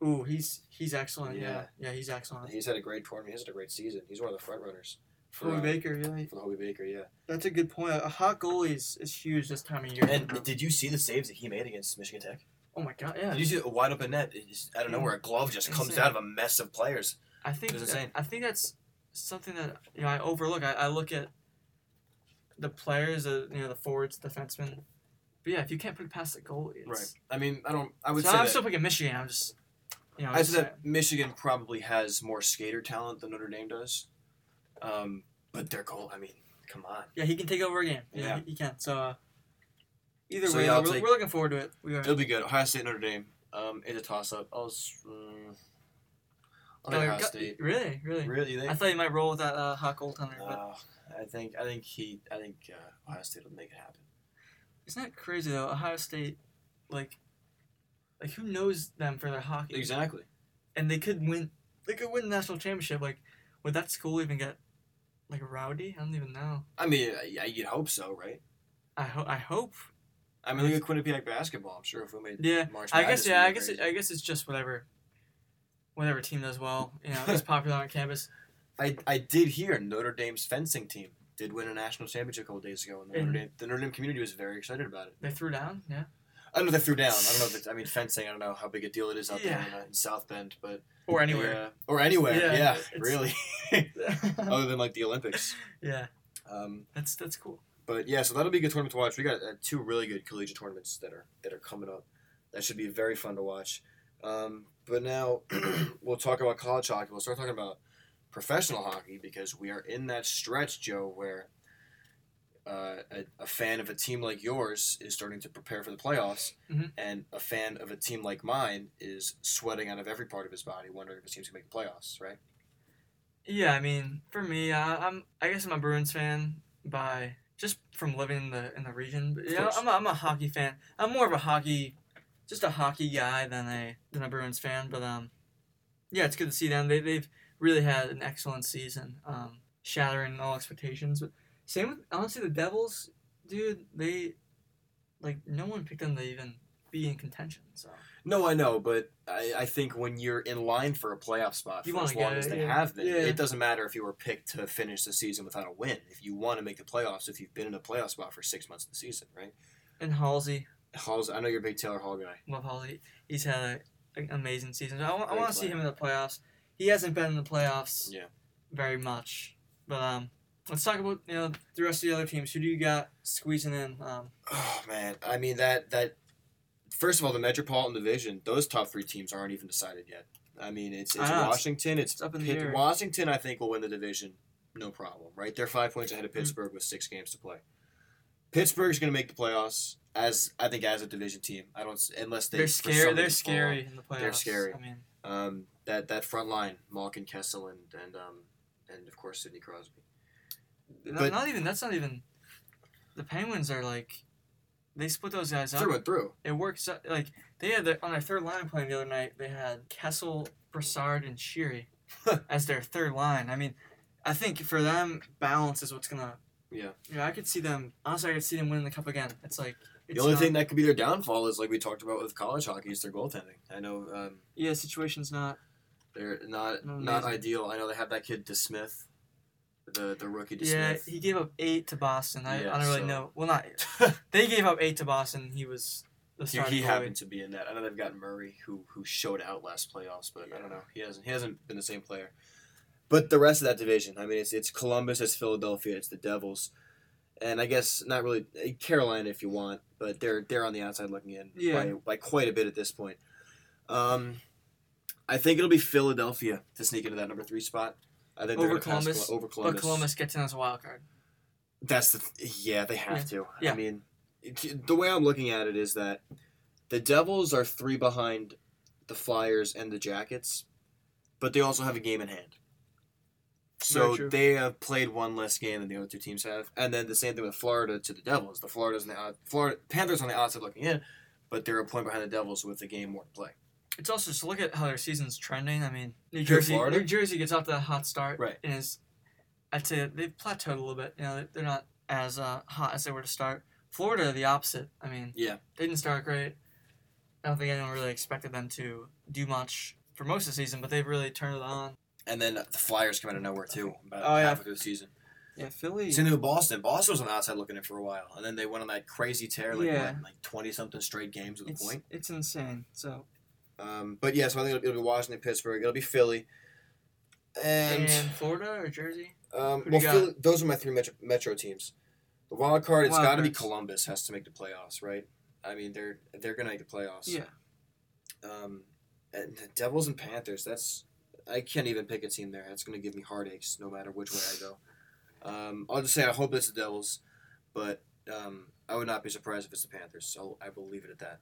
ooh, he's he's excellent. Yeah, Yeah. yeah, he's excellent. He's had a great tournament. He's had a great season. He's one of the front runners for, Hobey uh, Baker, yeah. for the Hobey Baker. Yeah. That's a good point. A hot goalie is, is huge this time of year. And did you see the saves that he made against Michigan Tech? oh my god, yeah. Did you see a wide open net? It just, out of Yeah. nowhere, a glove just comes Insane. out of a mess of players. I think It was that- insane. I think that's something that you know I overlook. I, I look at the players, the you know, the forwards, defensemen. But yeah, if you can't put it past the goalie, it's, Right. I mean, I don't. I would so say I'm that, still picking Michigan. I'm just, you know, I said that Michigan probably has more skater talent than Notre Dame does. Um, but their goal. I mean, come on. yeah, he can take over a game. Yeah, Yeah. he, he can. So uh, either So, way, yeah, we're, take- we're looking forward to it. We are. It'll be good. Ohio State, Notre Dame. Um, it's a toss up. I'll. s- Mm, Oh, Ohio State. Really, really. Really? You think? I thought you might roll with that uh, hot goaltender. but Uh, I think. I think he. I think uh, Ohio State will make it happen. isn't that crazy though? Ohio State, like, like who knows them for their hockey? Exactly. and they could win. They could win the national championship. Like, would that school even get like rowdy? I don't even know. I mean, I, you'd hope so, right? I hope. I hope. I mean, look at Quinnipiac basketball. I'm sure if we made Yeah. March I guess. Yeah. I guess. It. I guess it's just whatever. Whatever team does well, you know, is popular on campus. <laughs> I, I did hear Notre Dame's fencing team did win a national championship a couple days ago, and the, Notre, Dame, the Notre Dame community was very excited about it. They threw down. Yeah. I don't know if they threw down. I don't know if it's, I mean <laughs> fencing. I don't know how big a deal it is out Yeah. there in, uh, in South Bend, but Or anywhere. or anywhere. Yeah, Yeah, really. <laughs> Other than like the Olympics. yeah. Um, That's that's cool. but yeah, so that'll be a good tournament to watch. We got uh, two really good collegiate tournaments that are that are coming up. That should be very fun to watch. Um, but now <clears throat> we'll talk about college hockey. We'll start talking about professional hockey because we are in that stretch, Joe, where uh, a, a fan of a team like yours is starting to prepare for the playoffs, Mhm. and a fan of a team like mine is sweating out of every part of his body, wondering if his team's gonna make the playoffs. Right? Yeah. I mean, for me, I, I'm. I guess I'm a Bruins fan by just from living in the in the region. But yeah. I'm a, I'm a hockey fan. I'm more of a hockey, just a hockey guy than a than a Bruins fan. But um, yeah, it's good to see them. They they've really had an excellent season, um, shattering all expectations. But same with honestly the Devils, dude. They like no one picked them to even be in contention. So No, I know, but I, I think when you're in line for a playoff spot You for as long get as it, they yeah. have been, Yeah. it doesn't matter if you were picked to finish the season without a win. If you want to make the playoffs, if you've been in a playoff spot for six months of the season, right? and Halsey, Halsey, I know you're a big Taylor Hall guy. love Halsey. He's had a, an amazing season. I, want, I want to see him in the playoffs. He hasn't been in the playoffs Yeah. very much. But um, let's talk about you know the rest of the other teams. Who do you got squeezing in? Um, Oh man, I mean that that. First of all, the Metropolitan Division; those top three teams aren't even decided yet. I mean, it's it's I Washington. It's, it's up in the Pitt- air. Washington. I think will win the division, no problem. Right? They're five points ahead of Mm-hmm. Pittsburgh with six games to play. Pittsburgh's going to make the playoffs as I think as a division team. I don't unless they they're scary. They're reason fall scary in the playoffs. They're scary. I mean. Um, that that front line, Malkin, Kessel, and and um, and of course Sidney Crosby. Not, But- not even. That's not even. The Penguins are like, they split those guys up. Through and through. It works out, like they had their, on their third line playing the other night. They had Kessel, Brassard, and Sheary as their third line. I mean, I think for them, balance is what's gonna. Yeah. Yeah, I could see them. Honestly, I could see them winning the cup again. It's like it's the only not- thing that could be their downfall is like we talked about with college hockey is their goaltending. I know um, Yeah, situation's not. they're not No, not ideal. I know they have that kid DeSmith, the the rookie Yeah, DeSmith. he gave up eight to Boston. I, Yeah, I don't really so- know. Well, not <laughs> they gave up eight to Boston. He was the He, starting he goalie. happened to be in that. I know they've got Murray, who who showed out last playoffs, but I don't know. He hasn't he hasn't been the same player. But the rest of that division, I mean, it's it's Columbus, it's Philadelphia, it's the Devils, and I guess not really eh, Carolina if you want, but they're they're on the outside looking in Yeah. by, by quite a bit at this point. Um, I think it'll be Philadelphia to sneak into that number three spot. I think Over Columbus, Col- over Columbus. But Columbus gets in as a wild card. That's the th- yeah they have to. Yeah. I mean, it- the way I'm looking at it is that the Devils are three behind the Flyers and the Jackets, but they also have a game in hand. So they have played one less game than the other two teams have, and then the same thing with Florida to the Devils. The Florida's on the Florida Panthers on the outside looking in, but they're a point behind the Devils with a game more to play. It's also just look at how their season's trending. I mean, New Jersey, Florida? New Jersey gets off to that hot start, Right. And is, I'd say they've plateaued a little bit. You know, they're not as uh, hot as they were to start. Florida, the opposite. I mean, Yeah. they didn't start great. I don't think anyone really expected them to do much for most of the season, but they've really turned it on. And then the Flyers come out of nowhere too, about Oh, yeah. halfway through the season. Yeah, Philly. Same thing with Boston. Boston was on the outside looking in for a while, and then they went on that crazy tear, like Yeah. what, like twenty something straight games with a It's, point. it's insane. So Um, but yeah, so I think it'll, it'll be Washington, Pittsburgh. It'll be Philly, and, and, Florida or Jersey? um, well. Philly, those are my three metro, metro teams. The wild card, it's got to be. Columbus has to make the playoffs, right? I mean, they're they're gonna make the playoffs. Yeah. Um, and the Devils and Panthers. That's I can't even pick a team there. That's gonna give me heartaches no matter which way I go. Um, I'll just say I hope it's the Devils, but um, I would not be surprised if it's the Panthers. So I will leave it at that.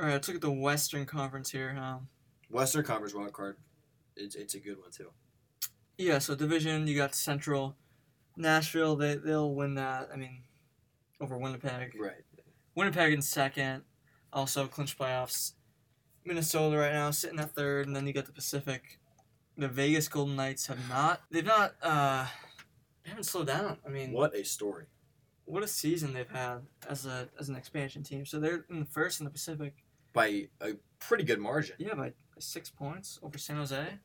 All right, let's look at the Western Conference here. Um, Western Conference wild card. It's, it's a good one too. yeah, so division you got Central, Nashville. They they'll win that. I mean, over Winnipeg. Right. Winnipeg in second, also clinch playoffs. Minnesota right now sitting at third, and then you got the Pacific. The Vegas Golden Knights have not. They've not. Uh, they haven't slowed down. I mean, What a story. what a season they've had as a as an expansion team. So they're in the first in the Pacific. By a pretty good margin. Yeah, by six points over San Jose.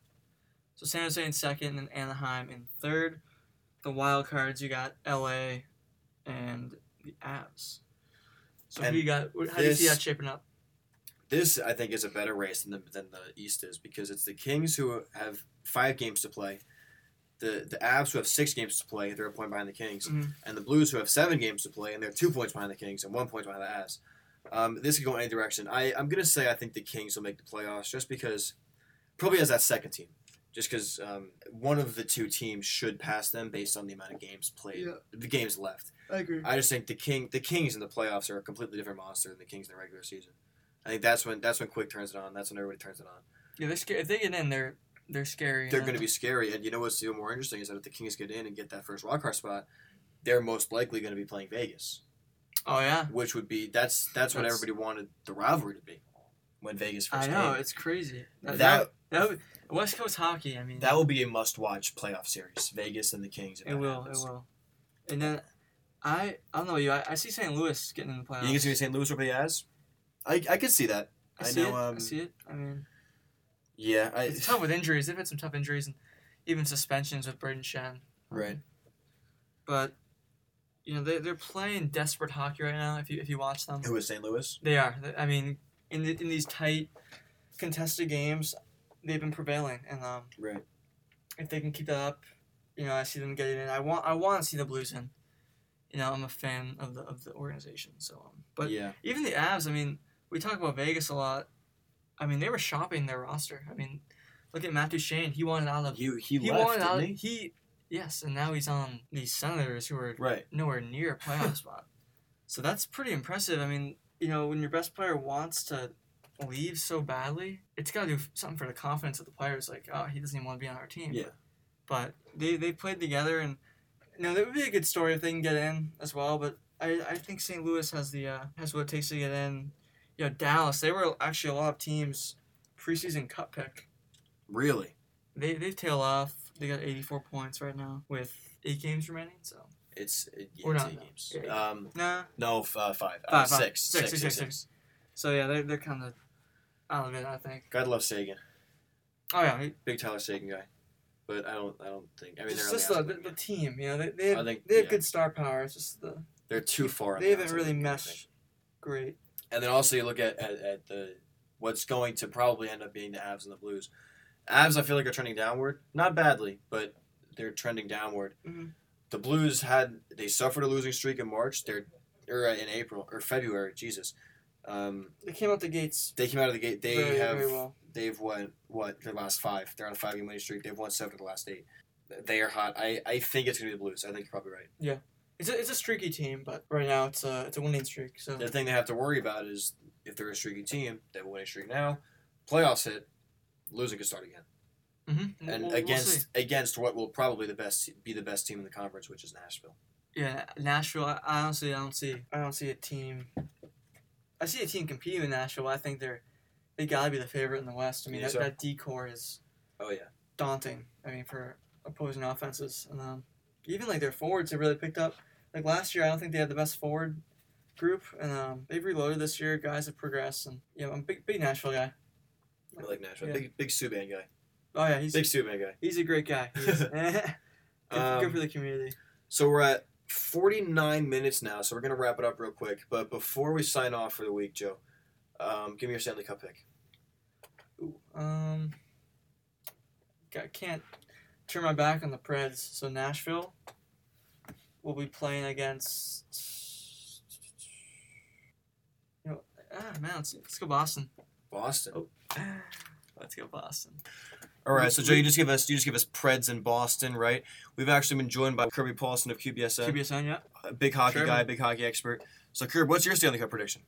So San Jose in second, and Anaheim in third. The wild cards you got L.A. and the Avs. So And who you got? How do you see that shaping up? This I think is a better race than the, than the East is because it's the Kings who have five games to play, the the Avs who have six games to play, they're a point behind the Kings, Mhm. and the Blues who have seven games to play and they're two points behind the Kings and one point behind the Avs. Um, this could go any direction. I I'm gonna say I think the Kings will make the playoffs just because, probably as that second team, just because um, one of the two teams should pass them based on the amount of games played, Yeah. the games left. I agree. I just think the King, the Kings in the playoffs are a completely different monster than the Kings in the regular season. I think that's when that's when Quick turns it on. That's when everybody turns it on. Yeah, they're sca- if they get in, they're they're scary. They're going to be scary, and you know what's even more interesting is that if the Kings get in and get that first wild card spot, they're most likely going to be playing Vegas, Oh yeah, which would be that's that's what everybody wanted the rivalry to be when Vegas first. I know came. it's crazy. That, That that, would- West Coast hockey. I mean, that will be a must-watch playoff series. Vegas and the Kings. it will. It will. And then I I don't know you. I, I see St. Louis getting in the playoffs. You can see St. Louis over the As. I I could see that. I I see know, it. I um, see it. I mean, Yeah, I, it's tough with injuries. They've had some tough injuries and even suspensions with Brayden Schenn. right. But you know they they're playing desperate hockey right now. If you if you watch them, Who is St. Louis? they are. I mean, in the, in these tight, contested games, they've been prevailing, and um, Right. if they can keep that up, you know, I see them getting in. I want I want to see the Blues in. You know, I'm a fan of the of the organization. So, um, but yeah. even the Avs. I mean, we talk about Vegas a lot. I mean, they were shopping their roster. I mean, look at Matt Duchene. He wanted out of. He he, He left, wanted out. he? He yes, and now he's on these Senators who are Right. nowhere near a <laughs> playoff spot. So that's pretty impressive. I mean, you know, when your best player wants to leave so badly, it's got to do something for the confidence of the players. Like, oh, he doesn't even want to be on our team. Yeah. But they, they played together, and you know, that would be a good story if they can get in as well. But I, I think St. Louis has the uh, has what it takes to get in. You know, Dallas. They were actually a lot of teams preseason cut pick. Really. They they tail off. They got 84 points right now with eight games remaining. So It's it, yeah, Or it's not, eight no. games. Um, nah, no, f- uh, five. Uh, Five, five. six. Six, Six, six, six, six, So yeah, they're they're kind of out of it. I think. God love Seguin. Oh yeah, he- Big Tyler Seguin guy. But I don't. I don't think. I mean, it's just the, the the, team. You know, they they have, think- they have yeah. good star power. It's just the They're too far. they the haven't really meshed great. And then also you look at, at, at the what's going to probably end up being the Avs and the Blues. Avs, I feel like are trending downward, not badly, but they're trending downward. Mhm. The Blues had they suffered a losing streak in March. They're or uh, in April or February. Jesus, um, They came out the gates they came out of the gate. They very have very well. they've won what their last five. They're on a five game winning streak. They've won seven of the last eight. They are hot. I, I think it's gonna be the Blues. I think you're probably right. Yeah, it's a, it's a streaky team, but right now it's a it's a winning streak. So The thing they have to worry about is if they're a streaky team, they have a winning streak now. Playoffs hit, losing could start again. mm-hmm. and we'll, we'll against against what will probably the best be the best team in the conference, which is Nashville. yeah Nashville. I, I honestly I don't see I don't see a team. I see a team competing with Nashville. I think they're they gotta be the favorite in the West. I mean You that, so? that D-corps is Oh yeah, daunting. I mean, for opposing offenses, and um, even like their forwards have really picked up. Like last year, I don't think they had the best forward group, and um, they've reloaded this year. Guys have progressed, and you know, I'm a big big Nashville guy. I like Nashville. Yeah. Big big Subban guy. Oh yeah, he's Big Subban guy. he's a great guy. <laughs> <laughs> Good, Um, good for the community. So we're at 49 minutes now, so we're gonna wrap it up real quick. But before we sign off for the week, Joe, um, give me your Stanley Cup pick. Ooh, um, I can't turn my back on the Preds. So Nashville will be playing against. You know, ah man, let's, let's go Boston. Boston. Oh. <sighs> Let's go Boston. All right, so Joe, you just give us you just give us Preds in Boston, right? We've actually been joined by Kirby Paulson of QBSN, QBSN, yeah. a big hockey Sure. guy, big hockey expert. So, Kirby, what's your Stanley Cup prediction?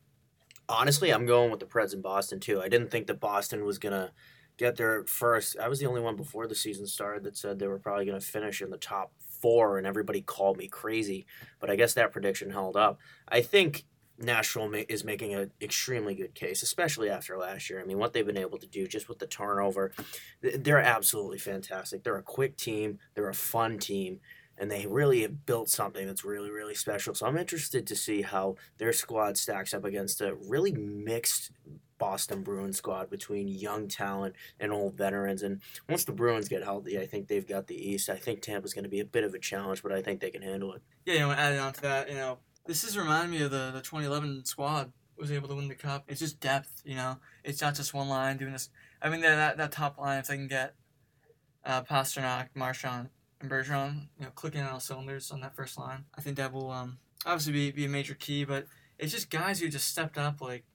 Honestly, I'm going with the Preds in Boston too. I didn't think that Boston was gonna get there first. I was the only one before the season started that said they were probably gonna finish in the top four, and everybody called me crazy. But I guess that prediction held up. I think Nashville is making an extremely good case, especially after last year. I mean, what they've been able to do just with the turnover, they're absolutely fantastic. They're a quick team. They're a fun team. And they really have built something that's really, really special. So I'm interested to see how their squad stacks up against a really mixed Boston Bruins squad between young talent and old veterans. And once the Bruins get healthy, I think they've got the East. I think Tampa's going to be a bit of a challenge, but I think they can handle it. Yeah, you know, adding on to that, you know, this is reminding me of the, the 2011 squad was able to win the cup. It's just depth, you know. It's not just one line doing this. I mean, that that, top line, if they can get uh, Pastrnak, Marchand, and Bergeron, you know, clicking on all cylinders on that first line, I think that will um, obviously be, be a major key. But it's just guys who just stepped up, like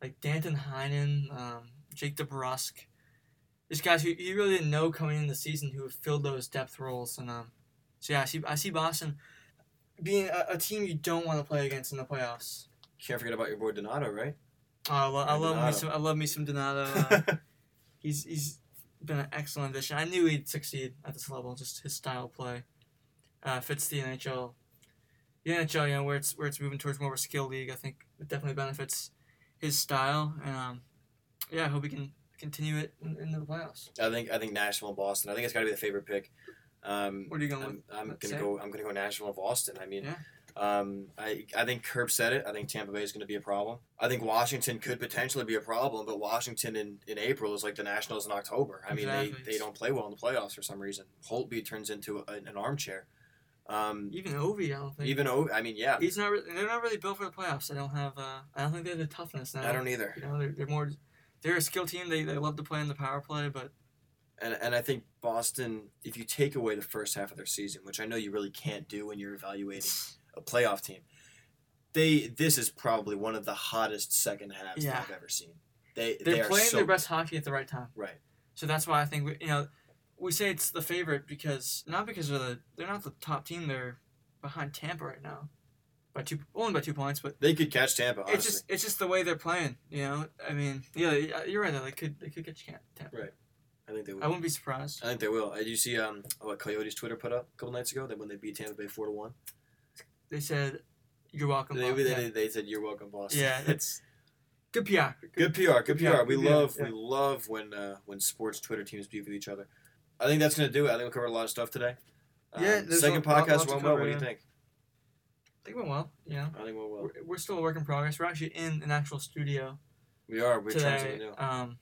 like Danton Heinen, um, Jake DeBrusk. These guys who you really didn't know coming in the season who have filled those depth roles. And um, so yeah, I see I see Boston being a, a team you don't want to play against in the playoffs. Can't forget about your boy Donato, right? Oh, I, lo- I love me some I love me some Donato. Uh, <laughs> he's he's been an excellent addition. I knew he'd succeed at this level. Just his style of play uh, fits the NHL. The NHL, you know, where it's where it's moving towards more of a skill league. I think it definitely benefits his style, and um, yeah, I hope he can continue it in, into the playoffs. I think I think Nashville and Boston. I think it's got to be the favorite pick. Um, What are you going I'm. I'm gonna go. I'm gonna go Nashville of Austin. I mean, Yeah. um, I I think Herb said it. I think Tampa Bay is gonna be a problem. I think Washington could potentially be a problem, but Washington in, in April is like the Nationals in October. I mean, Exactly. they, they don't play well in the playoffs for some reason. Holtby turns into a, an armchair. Um, Even Ovi, I don't think. even O. I mean, yeah, He's not. Re- they're not really built for the playoffs. I don't have. Uh, I don't think they have the toughness now. I don't either. You know, they're, they're more. They're a skill team. They, they love to play in the power play, but And and I think Boston, if you take away the first half of their season, which I know you really can't do when you're evaluating a playoff team, they this is probably one of the hottest second halves Yeah. that I've ever seen. They they're they playing so their best hockey at the right time. right. So that's why I think we, you know we say it's the favorite because not because of the they're not the top team. They're behind Tampa right now by two only by two points, but They could catch Tampa. Honestly, it's just it's just the way they're playing. You know, I mean, yeah, you're right. though. They could they could get Tampa. Right. I think they will. I wouldn't be surprised. I think they will. Did you see um what Coyotes Twitter put up a couple nights ago that when they beat Tampa Bay four to one? They said you're welcome. They, Bob." they, yeah. they said you're welcome, boss. yeah, <laughs> it's good PR. Good PR, good PR. PR, We good PR, love yeah. we love when uh, when sports Twitter teams beef with each other. I think that's gonna do it. I think we covered a lot of stuff today. Yeah, Um, there's second lot- podcast went well. What do you think? I think it went well. Know, I think went well. we're, we're still a work in progress. We're actually in an actual studio We are. We're trying today. something new. Um,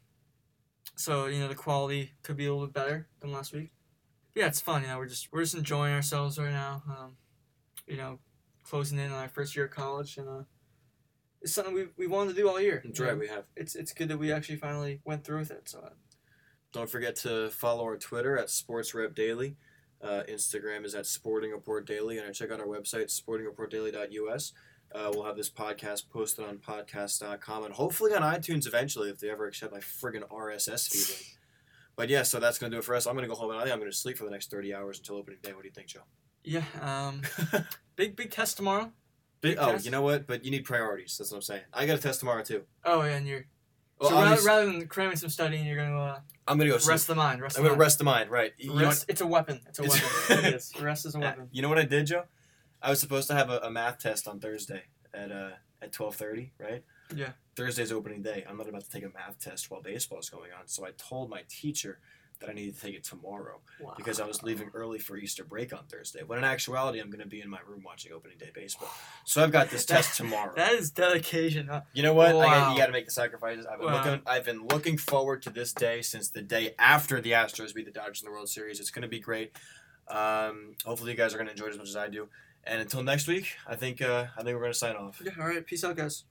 so you know the quality could be a little bit better than last week. Yeah, it's fun. You know, we're just we're just enjoying ourselves right now. Um, you know, closing in on our first year of college, and uh, it's something we we wanted to do all year. That's right. know. We have. It's it's good that we actually finally went through with it. So uh, Don't forget to follow our Twitter at Sports Rep Daily. Uh, Instagram is at Sporting Report Daily, and check out our website sportingreportdaily.us. Uh, we'll have this podcast posted on podcast.com and hopefully on iTunes eventually if they ever accept my friggin' RSS feed. <sighs> But yeah, so that's gonna do it for us. I'm gonna go home and I think I'm gonna sleep for the next 30 hours until opening day. What do you think, Joe? yeah, um, <laughs> big big test tomorrow. Big, oh, test? you know what? But you need priorities. That's what I'm saying. I got a test tomorrow too. Oh yeah, and you're Well, so rather, rather than cramming some studying, you're gonna uh, I'm gonna go sleep. rest the mind. Rest I'm the gonna mind. rest the mind. Right. You Rest, it's a weapon. It's a weapon. <laughs> it is. Rest is a Uh, weapon. You know what I did, Joe? I was supposed to have a, a math test on Thursday at uh at twelve thirty, right? Yeah. Thursday's opening day. I'm not about to take a math test while baseball's going on, so I told my teacher that I needed to take it tomorrow Wow. because I was leaving early for Easter break on Thursday. When in actuality, I'm going to be in my room watching opening day baseball. So I've got this test tomorrow. <laughs> That is dedication. Huh? You know what? I got, Wow. you got to make the sacrifices. I've been Wow. looking. I've been looking forward to this day since the day after the Astros beat the Dodgers in the World Series. It's going to be great. Um, hopefully, you guys are going to enjoy it as much as I do. And until next week, I think uh, I think we're to sign off. Yeah, all right. Peace out, guys.